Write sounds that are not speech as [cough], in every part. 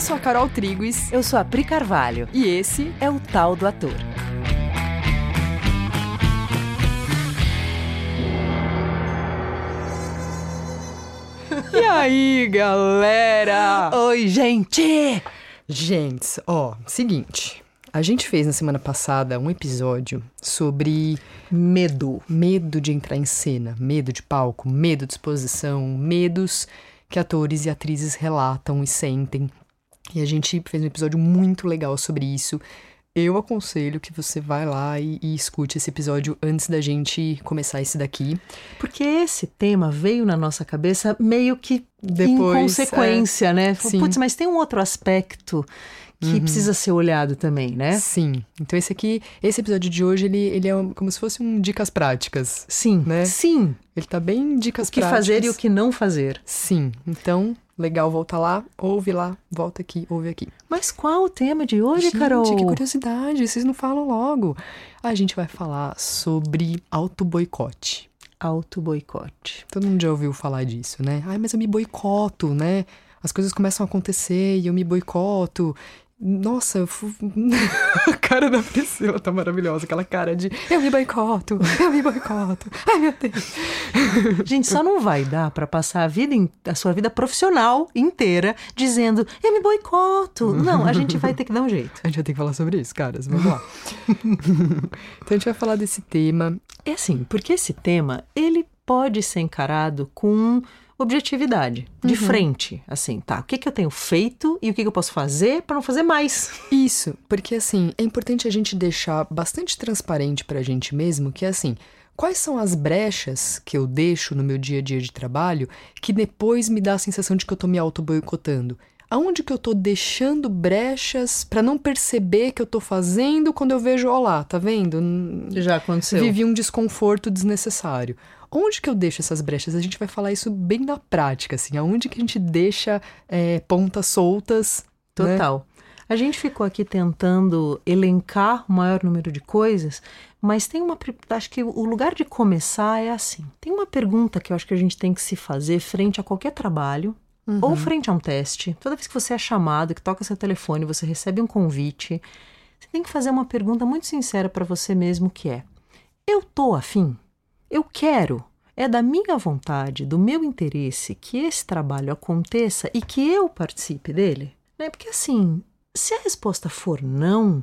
Eu sou a Carol Triguis. Eu sou a Pri Carvalho. E esse é o Tal do Ator. [laughs] E aí, galera? Oi, gente! Gente, ó, seguinte. A gente fez na semana passada um episódio sobre medo. Medo de entrar em cena, medo de palco, medo de exposição, medos que atores e atrizes relatam e sentem. E a gente fez um episódio muito legal sobre isso. Eu aconselho que você vá lá e, e, escute esse episódio antes da gente começar esse daqui. Porque esse tema veio na nossa cabeça meio que Depois, em consequência, é, né? Putz, mas tem um outro aspecto que uhum. precisa ser olhado também, né? Sim. Então esse aqui, esse episódio de hoje, ele, ele é como se fosse um dicas práticas. Sim. Né? Sim. Ele tá bem dicas práticas. O que práticas. fazer e o que não fazer. Sim. Então, legal voltar lá, ouve lá, volta aqui, ouve aqui. Mas qual o tema de hoje, gente, Carol? que curiosidade, vocês não falam logo. A gente vai falar sobre auto-boicote. Auto-boicote. Todo mundo já ouviu falar disso, né? Ai, mas eu me boicoto, né? As coisas começam a acontecer e eu me boicoto. Nossa, [laughs] a cara da Priscila tá maravilhosa. Aquela cara de eu me boicoto, eu me boicoto. Ai, meu Deus. [laughs] Gente, só não vai dar para passar a vida, a sua vida profissional inteira dizendo eu me boicoto. Não, a gente vai ter que dar um jeito. [laughs] A gente vai ter que falar sobre isso, caras. Vamos lá. então a gente vai falar desse tema. É assim, porque esse tema, ele pode ser encarado com objetividade, de uhum. frente, assim, tá? O que, que eu tenho feito e o que, que eu posso fazer para não fazer mais? [laughs] Isso, porque assim, é importante a gente deixar bastante transparente para a gente mesmo que assim, quais são as brechas que eu deixo no meu dia a dia de trabalho que depois me dá a sensação de que eu tô me auto-boicotando? Aonde que eu tô deixando brechas para não perceber que eu tô fazendo quando eu vejo, ó lá, tá vendo? Já aconteceu. Vivi um desconforto desnecessário. Onde que eu deixo essas brechas? A gente vai falar isso bem na prática, assim. Aonde que a gente deixa é, pontas soltas? Né? Total. Né? A gente ficou aqui tentando elencar o maior número de coisas, mas tem uma. Acho que o lugar de começar é assim. Tem uma pergunta que eu acho que a gente tem que se fazer frente a qualquer trabalho, uhum. ou frente a um teste. Toda vez que você é chamado, que toca seu telefone, você recebe um convite, você tem que fazer uma pergunta muito sincera para você mesmo, que é: Eu tô afim? Eu quero, é da minha vontade, do meu interesse que esse trabalho aconteça e que eu participe dele? Né? Porque assim, se a resposta for não,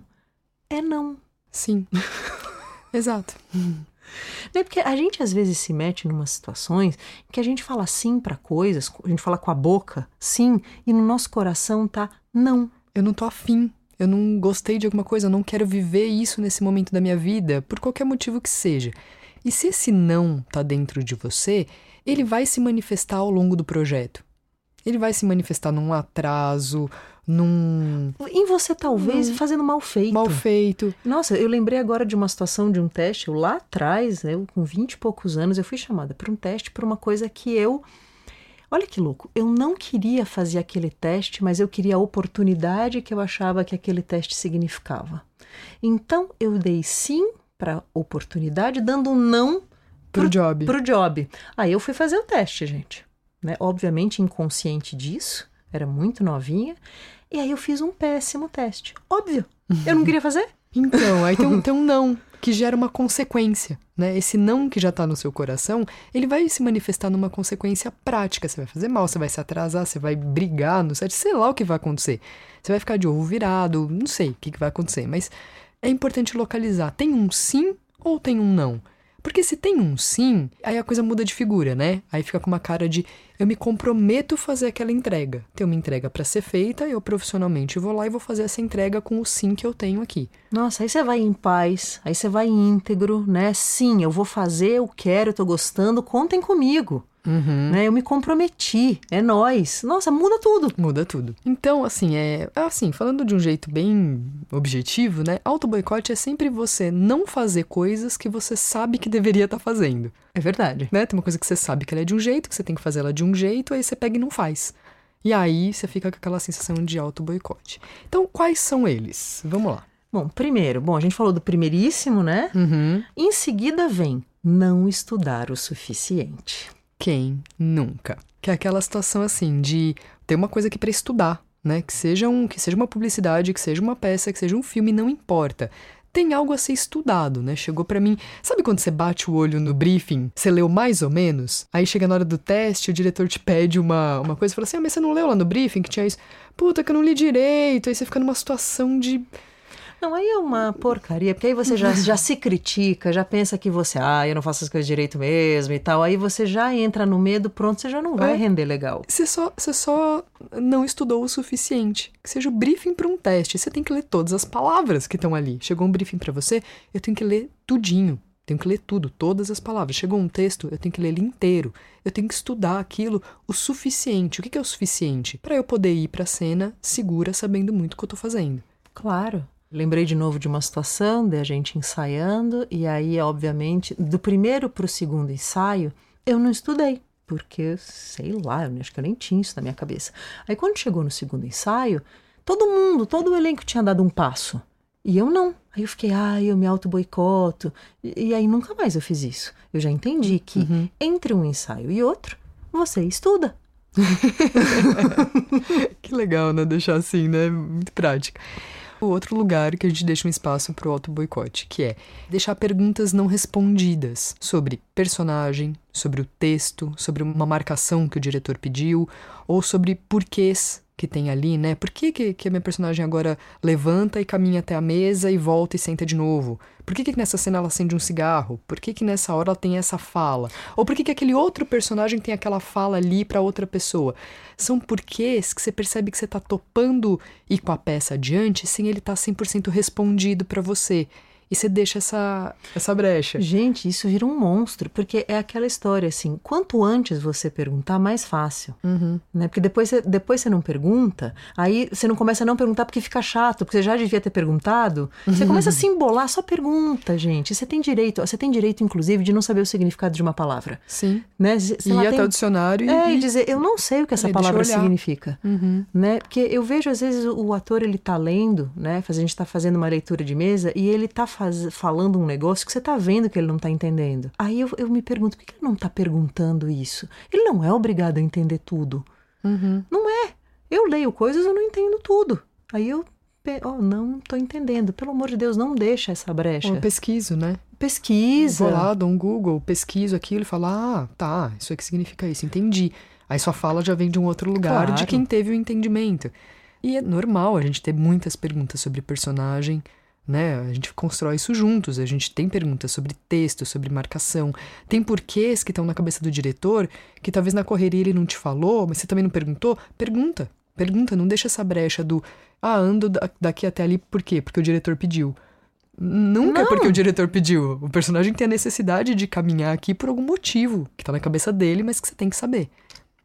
é não. Sim. [laughs] Exato. Né? Porque a gente às vezes se mete em umas situações que a gente fala sim para coisas, a gente fala com a boca sim, e no nosso coração tá não. Eu não tô afim. Eu não gostei de alguma coisa, eu não quero viver isso nesse momento da minha vida, por qualquer motivo que seja. E se esse não está dentro de você, ele vai se manifestar ao longo do projeto. Ele vai se manifestar num atraso, num. Em você, talvez, num... fazendo mal feito. Mal feito. Nossa, eu lembrei agora de uma situação de um teste. Eu, lá atrás, eu, com 20 e poucos anos, eu fui chamada para um teste por uma coisa que eu. Olha que louco, eu não queria fazer aquele teste, mas eu queria a oportunidade que eu achava que aquele teste significava. Então eu dei sim para oportunidade, dando um não pro, pro job. Pro job. Aí eu fui fazer o teste, gente. Né? Obviamente inconsciente disso, era muito novinha. E aí eu fiz um péssimo teste. Óbvio. Eu não queria fazer. [laughs] Então, aí tem um, tem um não que gera uma consequência, né? Esse não que já tá no seu coração, ele vai se manifestar numa consequência prática. Você vai fazer mal, você vai se atrasar, você vai brigar no set, sei lá o que vai acontecer. Você vai ficar de ovo virado, não sei o que, que vai acontecer, mas é importante localizar. Tem um sim ou tem um não? Porque se tem um sim, aí a coisa muda de figura, né? Aí fica com uma cara de eu me comprometo a fazer aquela entrega. Tem uma entrega para ser feita, eu profissionalmente vou lá e vou fazer essa entrega com o sim que eu tenho aqui. Nossa, aí você vai em paz, aí você vai íntegro, né? Sim, eu vou fazer, eu quero, eu tô gostando, contem comigo. Uhum. Né? Eu me comprometi, é nós. Nossa, muda tudo. Muda tudo. Então, assim, é assim, falando de um jeito bem objetivo, né? Auto-boicote é sempre você não fazer coisas que você sabe que deveria estar tá fazendo. É verdade. Né? Tem uma coisa que você sabe que ela é de um jeito, que você tem que fazer ela de um jeito, aí você pega e não faz. E aí você fica com aquela sensação de auto-boicote. Então, quais são eles? Vamos lá. Bom, primeiro, bom, a gente falou do primeiríssimo, né? Uhum. Em seguida vem não estudar o suficiente. Quem nunca? Que é aquela situação assim de ter uma coisa aqui para estudar. né? Que seja, um, que seja uma publicidade, que seja uma peça, que seja um filme, não importa tem algo a ser estudado, né? Chegou para mim. Sabe quando você bate o olho no briefing, você leu mais ou menos? Aí chega na hora do teste, o diretor te pede uma, uma coisa e fala assim: ah, mas você não leu lá no briefing que tinha isso? Puta, que eu não li direito. Aí você fica numa situação de não, aí é uma porcaria, porque aí você já, já se critica, já pensa que você, ah, eu não faço as coisas direito mesmo e tal. Aí você já entra no medo, pronto, você já não vai é. render legal. Você só, você só não estudou o suficiente. Que seja o briefing para um teste, você tem que ler todas as palavras que estão ali. Chegou um briefing para você, eu tenho que ler tudinho. Tenho que ler tudo, todas as palavras. Chegou um texto, eu tenho que ler ele inteiro. Eu tenho que estudar aquilo o suficiente. O que é o suficiente? Para eu poder ir para a cena segura, sabendo muito o que eu estou fazendo. Claro. Lembrei de novo de uma situação de a gente ensaiando, e aí, obviamente, do primeiro para o segundo ensaio, eu não estudei, porque, sei lá, eu acho que eu nem tinha isso na minha cabeça. Aí, quando chegou no segundo ensaio, todo mundo, todo o elenco tinha dado um passo, e eu não. Aí eu fiquei, ai, eu me auto-boicoto, e, e, aí nunca mais eu fiz isso. Eu já entendi que uhum. entre um ensaio e outro, você estuda. [laughs] que legal, né? Deixar assim, né? Muito prática. O outro lugar que a gente deixa um espaço para o auto-boicote, que é deixar perguntas não respondidas sobre personagem, sobre o texto, sobre uma marcação que o diretor pediu, ou sobre porquês que tem ali, né? Por que, que, que a minha personagem agora levanta e caminha até a mesa e volta e senta de novo? Por que, que nessa cena ela acende um cigarro? Por que, que nessa hora ela tem essa fala? Ou por que, que aquele outro personagem tem aquela fala ali para outra pessoa? São porquês que você percebe que você tá topando ir com a peça adiante sem ele estar tá 100% respondido para você e você deixa essa, essa brecha. Gente, isso vira um monstro, porque é aquela história assim: quanto antes você perguntar, mais fácil. Uhum. Né? Porque depois você, depois você não pergunta, aí você não começa a não perguntar porque fica chato, porque você já devia ter perguntado. Você uhum. [laughs] começa a se embolar, só pergunta, gente. Você tem direito, você tem direito, inclusive, de não saber o significado de uma palavra. Sim. Né? E ir até o dicionário e, é, e dizer, eu não sei o que essa palavra significa. Uhum. Né? Porque eu vejo, às vezes, o, ator ele tá lendo, né? A gente está fazendo uma leitura de mesa e ele tá faz, falando um negócio que você está vendo que ele não está entendendo. Aí eu, eu me pergunto, por que ele não está perguntando isso? Ele não é obrigado a entender tudo. Uhum. Não é. Eu leio coisas, eu não entendo tudo. Aí eu oh, não estou entendendo. Pelo amor de Deus, não deixa essa brecha. Eu pesquiso, né? Pesquisa. Vou lá, dou um Google, pesquiso aquilo e falo, ah, tá, isso aqui significa isso, entendi. Aí sua fala já vem de um outro lugar claro. de quem teve o entendimento. E é normal a gente ter muitas perguntas sobre personagem, né? A gente constrói isso juntos. A gente tem perguntas sobre texto, sobre marcação. Tem porquês que estão na cabeça do diretor que talvez na correria ele não te falou, mas você também não perguntou. Pergunta. Pergunta, não deixa essa brecha do ah, ando daqui até ali por quê? Porque o diretor pediu. Nunca não. é porque o diretor pediu. O personagem tem a necessidade de caminhar aqui por algum motivo que tá na cabeça dele, mas que você tem que saber.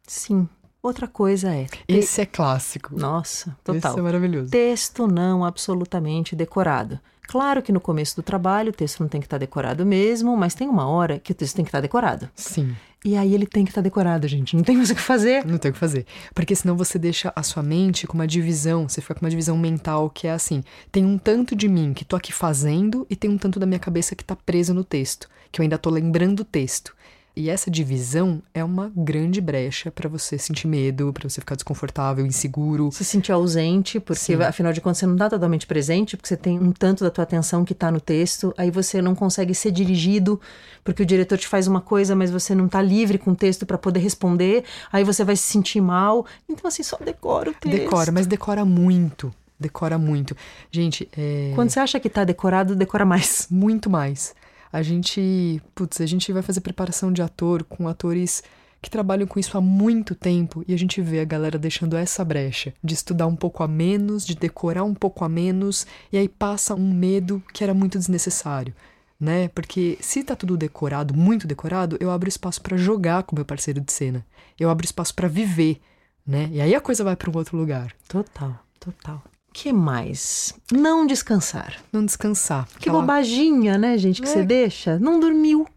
Sim. Outra coisa é. Esse é clássico. Nossa, total. Esse é maravilhoso. Texto não absolutamente decorado. Claro que no começo do trabalho o texto não tem que estar decorado mesmo, mas tem uma hora que o texto tem que estar decorado. Sim. E aí ele tem que estar decorado, gente. Não tem mais o que fazer. Não tem o que fazer. Porque senão você deixa a sua mente com uma divisão. Você fica com uma divisão mental que é assim: tem um tanto de mim que tô aqui fazendo e tem um tanto da minha cabeça que tá preso no texto. Que eu ainda tô lembrando o texto. E essa divisão é uma grande brecha para você sentir medo, para você ficar desconfortável, inseguro. Se sentir ausente, porque Sim. afinal de contas você não está totalmente presente, porque você tem um tanto da tua atenção que está no texto, aí você não consegue ser dirigido, porque o diretor te faz uma coisa, mas você não está livre com o texto para poder responder, aí você vai se sentir mal. Então, assim, só decora o texto. Decora, mas decora muito. Decora muito. Gente, é... Quando você acha que está decorado, decora mais. Muito mais a gente, putz, a gente vai fazer preparação de ator com atores que trabalham com isso há muito tempo e a gente vê a galera deixando essa brecha de estudar um pouco a menos, de decorar um pouco a menos e aí passa um medo que era muito desnecessário. Né? Porque se tá tudo decorado, muito decorado, eu abro espaço para jogar com meu parceiro de cena. Eu abro espaço para viver, né? E aí a coisa vai para um outro lugar. Total, total que mais? Não descansar. Não descansar. Que Aquela... bobaginha, né, gente, que é. você deixa? Não dormiu.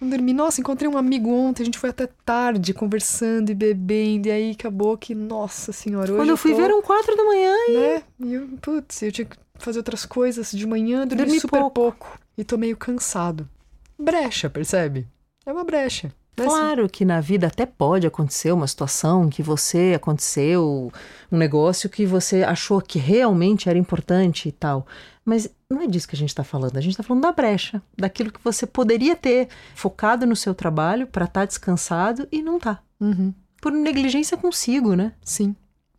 Não dormi. Nossa, encontrei um amigo ontem, a gente foi até tarde conversando e bebendo, e aí acabou que, nossa senhora, hoje Quando eu fui tô... ver, eram quatro da manhã e... Né? E eu, putz, eu tinha que fazer outras coisas de manhã, dormi, dormi super pouco. pouco. E tô meio cansado. Brecha, percebe? É uma brecha. Claro que na vida até pode acontecer uma situação que você aconteceu, um negócio que você achou que realmente era importante e tal. Mas não é disso que a gente está falando. A gente está falando da brecha, daquilo que você poderia ter focado no seu trabalho para estar descansado e não tá. uhum, Por negligência consigo, né? sim.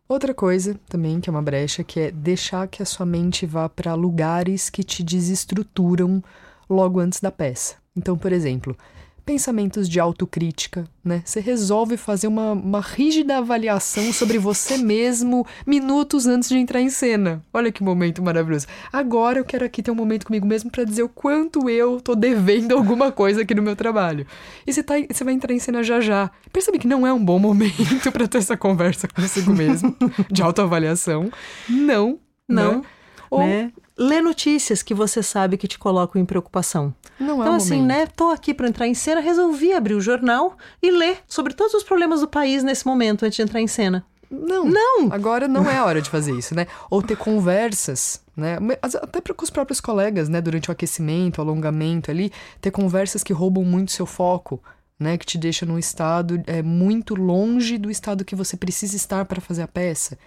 Outra coisa também que é uma brecha que é deixar que a sua mente vá para lugares que te desestruturam logo antes da peça. Então, por exemplo, pensamentos de autocrítica, né? Você resolve fazer uma, uma rígida avaliação sobre você mesmo minutos antes de entrar em cena. Olha que momento maravilhoso. Agora eu quero aqui ter um momento comigo mesmo para dizer o quanto eu tô devendo alguma coisa aqui no meu trabalho. E você, tá, você vai entrar em cena já já. Percebe que não é um bom momento [laughs] para ter essa conversa consigo mesmo, de autoavaliação. Não. Não, Né? Ou né? Lê notícias que você sabe que te colocam em preocupação. não é Então, um assim, momento. né? Tô aqui para entrar em cena, resolvi abrir o jornal e ler sobre todos os problemas do país nesse momento antes de entrar em cena. Não. Não! Agora não é a hora de fazer isso, né? Ou ter conversas, né? Até com os próprios colegas, né? Durante o aquecimento, o alongamento ali, ter conversas que roubam muito seu foco, né? Que te deixam num estado é, muito longe do estado que você precisa estar para fazer a peça.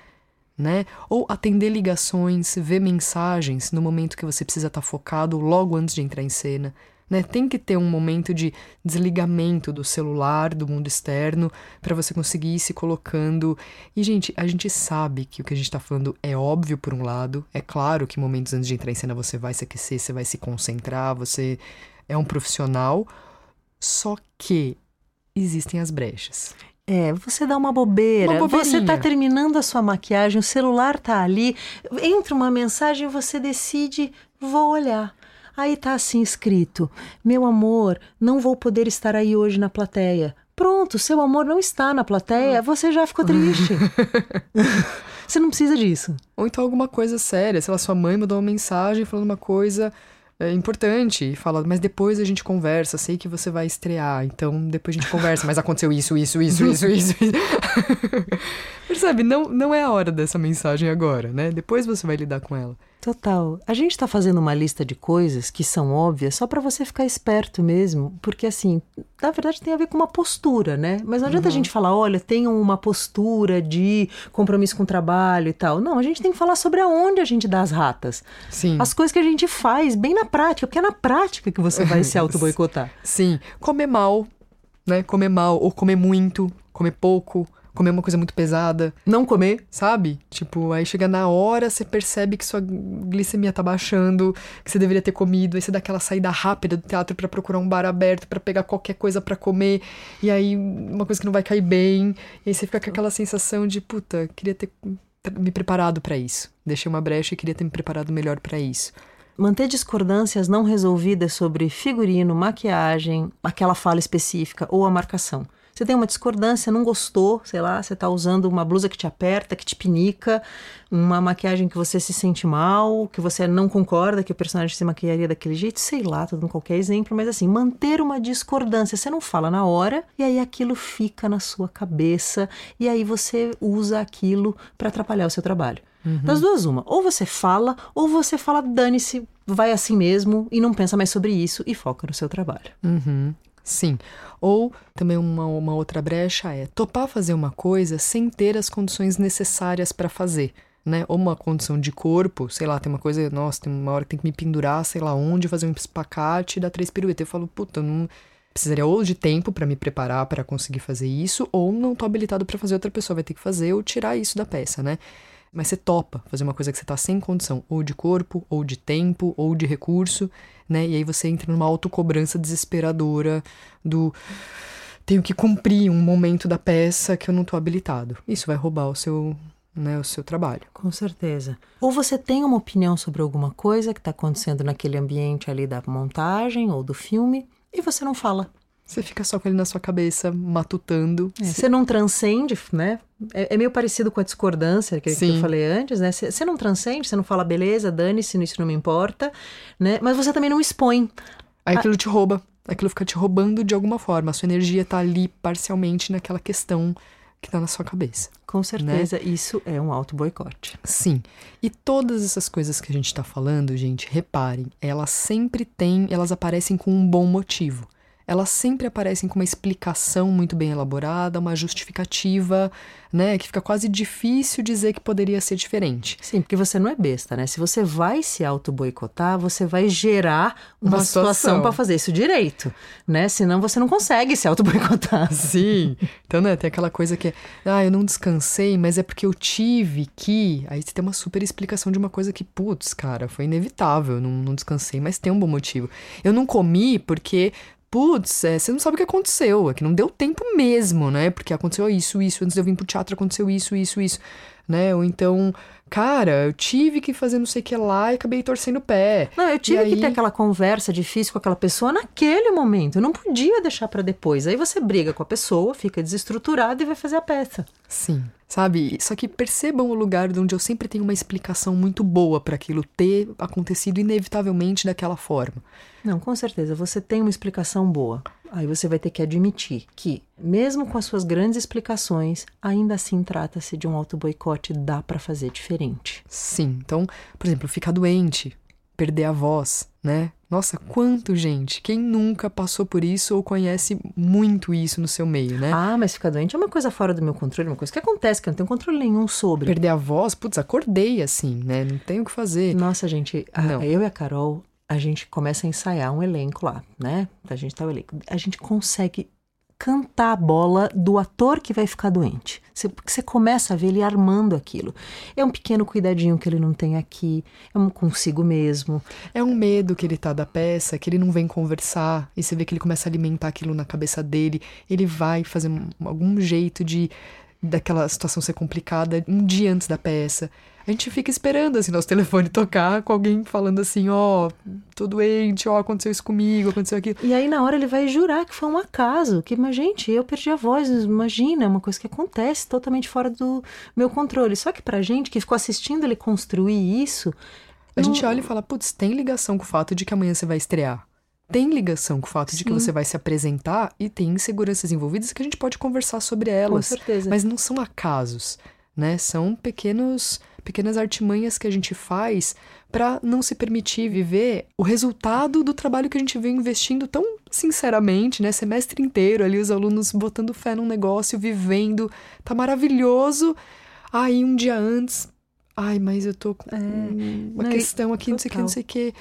Né? Ou atender ligações, ver mensagens no momento que você precisa estar focado logo antes de entrar em cena. Né? Tem que ter um momento de desligamento do celular, do mundo externo, para você conseguir ir se colocando. E, gente, a gente sabe que o que a gente tá falando é óbvio por um lado. É claro que momentos antes de entrar em cena você vai se aquecer, você vai se concentrar, você é um profissional. Só que existem as brechas. É, você dá uma bobeira, Uma você tá bobeirinha. terminando a sua maquiagem, o celular tá ali, entra uma mensagem, você decide, vou olhar. Aí tá assim escrito: Meu amor, não vou poder estar aí hoje na plateia. Pronto, seu amor não está na plateia, você já ficou triste. [laughs] você não precisa disso. Ou então alguma coisa séria, sei lá, sua mãe mandou uma mensagem falando uma coisa é, importante e fala, mas depois a gente conversa, sei que você vai estrear, então depois a gente conversa, mas aconteceu isso, isso, isso, isso, [laughs] isso. isso. [laughs] Percebe? Não, não é a hora dessa mensagem agora, né? Depois você vai lidar com ela. Total. A gente tá fazendo uma lista de coisas que são óbvias só para você ficar esperto mesmo, porque assim, na verdade tem a ver com uma postura, né? Mas não adianta a gente falar, olha, tenham uma postura de compromisso com o trabalho e tal. Não, a gente tem que falar sobre aonde a gente dá as ratas. Sim. As coisas que a gente faz bem na prática, porque é na prática que você vai se [laughs] auto-boicotar. Sim, comer mal, né? Comer mal, ou comer muito, comer pouco, comer uma coisa muito pesada, Não comer. sabe? Tipo, aí chega na hora, você percebe que sua glicemia tá baixando, que você deveria ter comido, aí você dá aquela saída rápida do teatro pra procurar um bar aberto, pra pegar qualquer coisa pra comer, e aí uma coisa que não vai cair bem, e aí você fica com aquela sensação de, puta, queria ter me preparado pra isso. Deixei uma brecha e queria ter me preparado melhor pra isso. Manter discordâncias não resolvidas sobre figurino, maquiagem, aquela fala específica ou a marcação. Você tem uma discordância, não gostou, sei lá, você tá usando uma blusa que te aperta, que te pinica, uma maquiagem que você se sente mal, que você não concorda que o personagem se maquiaria daquele jeito, sei lá, tô dando qualquer exemplo, mas assim, manter uma discordância, você não fala na hora e aí aquilo fica na sua cabeça e aí você usa aquilo para atrapalhar o seu trabalho. Das duas, uma. Ou você fala, ou você fala, dane-se, vai assim mesmo e não pensa mais sobre isso e foca no seu trabalho. Uhum, sim. Ou também uma, uma outra brecha é topar fazer uma coisa sem ter as condições necessárias para fazer. Né? Ou uma condição de corpo, sei lá, tem uma coisa, nossa, tem uma hora que tem que me pendurar, sei lá onde, fazer um espacate e dar três piruetas. Eu falo, puta, não precisaria ou de tempo para me preparar para conseguir fazer isso, ou não tô habilitado para fazer, outra pessoa vai ter que fazer ou tirar isso da peça, né? Mas você topa fazer uma coisa que você tá sem condição, ou de corpo, ou de tempo, ou de recurso, né? E aí você entra numa autocobrança desesperadora do tenho que cumprir um momento da peça que eu não tô habilitado. Isso vai roubar o seu, né, o seu trabalho. Com certeza. Ou você tem uma opinião sobre alguma coisa que está acontecendo naquele ambiente ali da montagem ou do filme e você não fala. Você fica só com ele na sua cabeça, matutando. É, Você não transcende, né? É, é meio parecido com a discordância que, que eu falei antes, né? Você você não transcende, você não fala, beleza, dane-se, isso não me importa, né? Mas você também não expõe. Aí aquilo te rouba. Aquilo fica te roubando de alguma forma. A sua energia tá ali parcialmente naquela questão que tá na sua cabeça. Com certeza, isso é um auto-boicote. Sim. E todas essas coisas que a gente tá falando, gente, reparem, elas sempre têm, elas aparecem com um bom motivo. Elas sempre aparecem com uma explicação muito bem elaborada, uma justificativa, né? Que fica quase difícil dizer que poderia ser diferente. Sim, porque você não é besta, né? Se você vai se auto-boicotar, você vai gerar uma, uma situação para fazer isso direito, né? Senão você não consegue se auto-boicotar. [laughs] Sim. Então, né, tem aquela coisa que é, ah, eu não descansei, mas é porque eu tive que. Aí você tem uma super explicação de uma coisa que, putz, cara, foi inevitável, não, não descansei, mas tem um bom motivo. Eu não comi porque putz, é, você não sabe o que aconteceu, é que não deu tempo mesmo, né? Porque aconteceu isso, isso, antes de eu vir pro teatro aconteceu isso, isso, isso, né? Ou então, cara, eu tive que fazer não sei o que lá e acabei torcendo o pé. Não, eu tive e que aí... ter aquela conversa difícil com aquela pessoa naquele momento, eu não podia deixar para depois. Aí você briga com a pessoa, fica desestruturado e vai fazer a peça. Sim, sabe? Só que percebam o lugar onde eu sempre tenho uma explicação muito boa para aquilo ter acontecido inevitavelmente daquela forma. Não, com certeza, você tem uma explicação boa. Aí você vai ter que admitir que, mesmo com as suas grandes explicações, ainda assim trata-se de um auto-boicote, dá para fazer diferente. Sim, então, por exemplo, ficar doente, perder a voz, né? Nossa, quanto gente! Quem nunca passou por isso ou conhece muito isso no seu meio, né? Ah, mas ficar doente é uma coisa fora do meu controle, uma coisa que acontece, que eu não tenho controle nenhum sobre. Perder a voz, putz, acordei assim, né? Não tenho o que fazer. Nossa, gente, a, eu e a Carol, a gente começa a ensaiar um elenco lá, né? A gente tá o elenco. A gente consegue cantar a bola do ator que vai ficar doente. Você, porque você começa a ver ele armando aquilo. É um pequeno cuidadinho que ele não tem aqui, é um consigo mesmo. É um medo que ele tá da peça, que ele não vem conversar, e você vê que ele começa a alimentar aquilo na cabeça dele. Ele vai fazer algum jeito de daquela situação ser complicada um dia antes da peça. A gente fica esperando assim nosso telefone tocar com alguém falando assim, ó, oh, tô doente, ó, oh, aconteceu isso comigo, aconteceu aquilo. E aí na hora ele vai jurar que foi um acaso, que mas gente, eu perdi a voz, imagina, é uma coisa que acontece totalmente fora do meu controle. Só que pra gente que ficou assistindo ele construir isso, a não... gente olha e fala, putz, tem ligação com o fato de que amanhã você vai estrear tem ligação com o fato Sim. de que você vai se apresentar e tem inseguranças envolvidas que a gente pode conversar sobre elas. Com certeza. Mas não são acasos, né? São pequenos pequenas artimanhas que a gente faz para não se permitir viver o resultado do trabalho que a gente vem investindo tão sinceramente, né? Semestre inteiro ali os alunos botando fé num negócio, vivendo, tá maravilhoso. Aí um dia antes, ai, mas eu tô com é, uma não, questão aqui, total. não sei o que, não sei o que.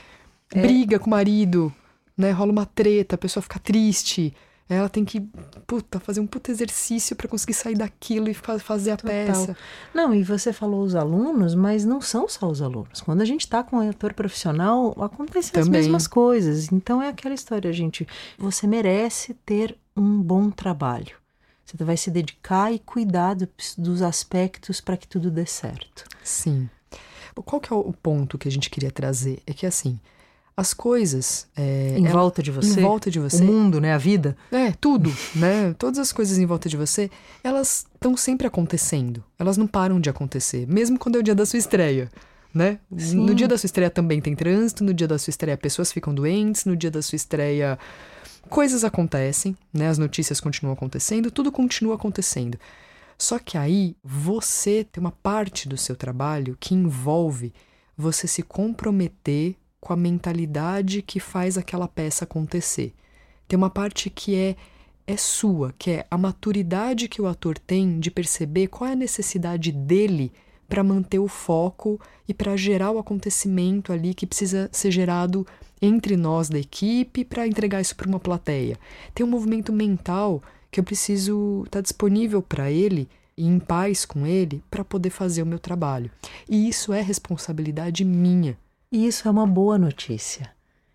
É. Briga com o marido né? Rola uma treta, a pessoa fica triste. Ela tem que, puta, fazer um puta exercício para conseguir sair daquilo e fazer a Total. peça. Não, e você falou os alunos, mas não são só os alunos. Quando a gente está com um ator profissional, acontecem Também. as mesmas coisas. Então é aquela história, gente. Você merece ter um bom trabalho. Você vai se dedicar e cuidar dos aspectos para que tudo dê certo. Sim. Qual que é o ponto que a gente queria trazer? É que assim, as coisas é, em volta de você, em volta de você, o mundo, né, a vida, é tudo, né, todas as coisas em volta de você, elas estão sempre acontecendo, elas não param de acontecer, mesmo quando é o dia da sua estreia, né? Sim. No dia da sua estreia também tem trânsito, no dia da sua estreia pessoas ficam doentes, no dia da sua estreia coisas acontecem, né? As notícias continuam acontecendo, tudo continua acontecendo. Só que aí você tem uma parte do seu trabalho que envolve você se comprometer com a mentalidade que faz aquela peça acontecer. Tem uma parte que é é sua, que é a maturidade que o ator tem de perceber qual é a necessidade dele para manter o foco e para gerar o acontecimento ali que precisa ser gerado entre nós da equipe para entregar isso para uma plateia. Tem um movimento mental que eu preciso estar tá disponível para ele e em paz com ele para poder fazer o meu trabalho. E isso é responsabilidade minha. E isso é uma boa notícia,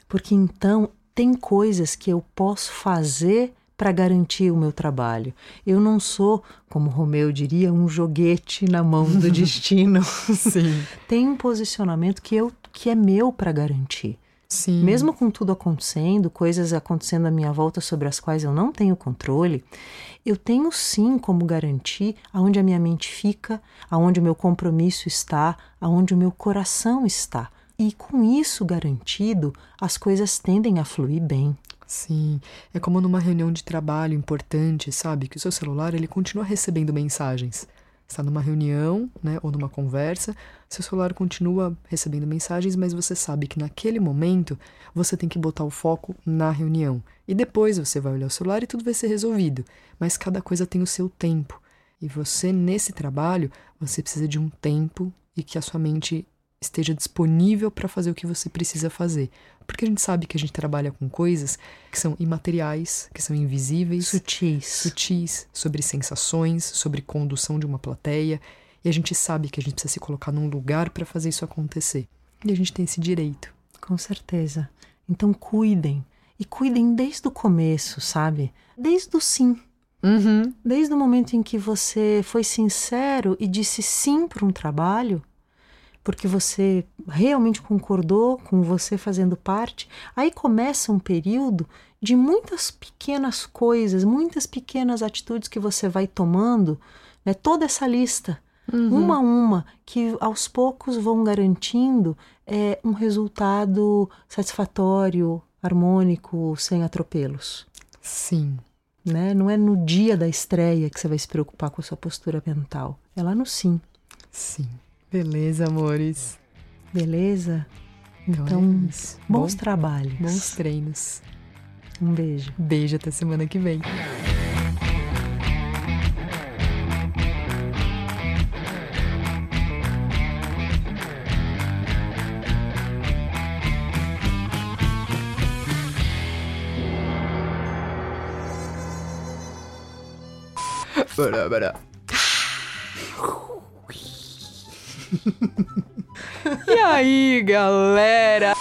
porque então tem coisas que eu posso fazer para garantir o meu trabalho. Eu não sou, como Romeu diria, um joguete na mão do [laughs] destino. Sim. tem um posicionamento que eu que é meu para garantir. Sim. Mesmo com tudo acontecendo, coisas acontecendo à minha volta sobre as quais eu não tenho controle, eu tenho sim como garantir aonde a minha mente fica, aonde o meu compromisso está, aonde o meu coração está. E com isso garantido, as coisas tendem a fluir bem. Sim, é como numa reunião de trabalho importante, sabe? Que o seu celular ele continua recebendo mensagens. está numa reunião, né, ou numa conversa, seu celular continua recebendo mensagens, mas você sabe que naquele momento você tem que botar o foco na reunião. E depois você vai olhar o celular e tudo vai ser resolvido. Mas cada coisa tem o seu tempo. E você, nesse trabalho, você precisa de um tempo e que a sua mente esteja disponível para fazer o que você precisa fazer. Porque a gente sabe que a gente trabalha com coisas que são imateriais, que são invisíveis, Sutis. sutis, sobre sensações, sobre condução de uma plateia, e a gente sabe que a gente precisa se colocar num lugar para fazer isso acontecer. E a gente tem esse direito. Com certeza. Então cuidem. E cuidem desde o começo, sabe? Desde o sim. Uhum. Desde o momento em que você foi sincero e disse sim para um trabalho, porque você realmente concordou com você fazendo parte, aí começa um período de muitas pequenas coisas, muitas pequenas atitudes que você vai tomando, né? Toda essa lista, uma a uma, que aos poucos vão garantindo é, um resultado satisfatório, harmônico, sem atropelos. Sim. Né? Não é no dia da estreia que você vai se preocupar com a sua postura mental. É lá no sim. Sim. Beleza, amores. Beleza? Então, Então, é isso. bons Bom- trabalhos. bons treinos. Um beijo. Beijo até semana que vem. Bará, bará. [laughs] E aí, galera?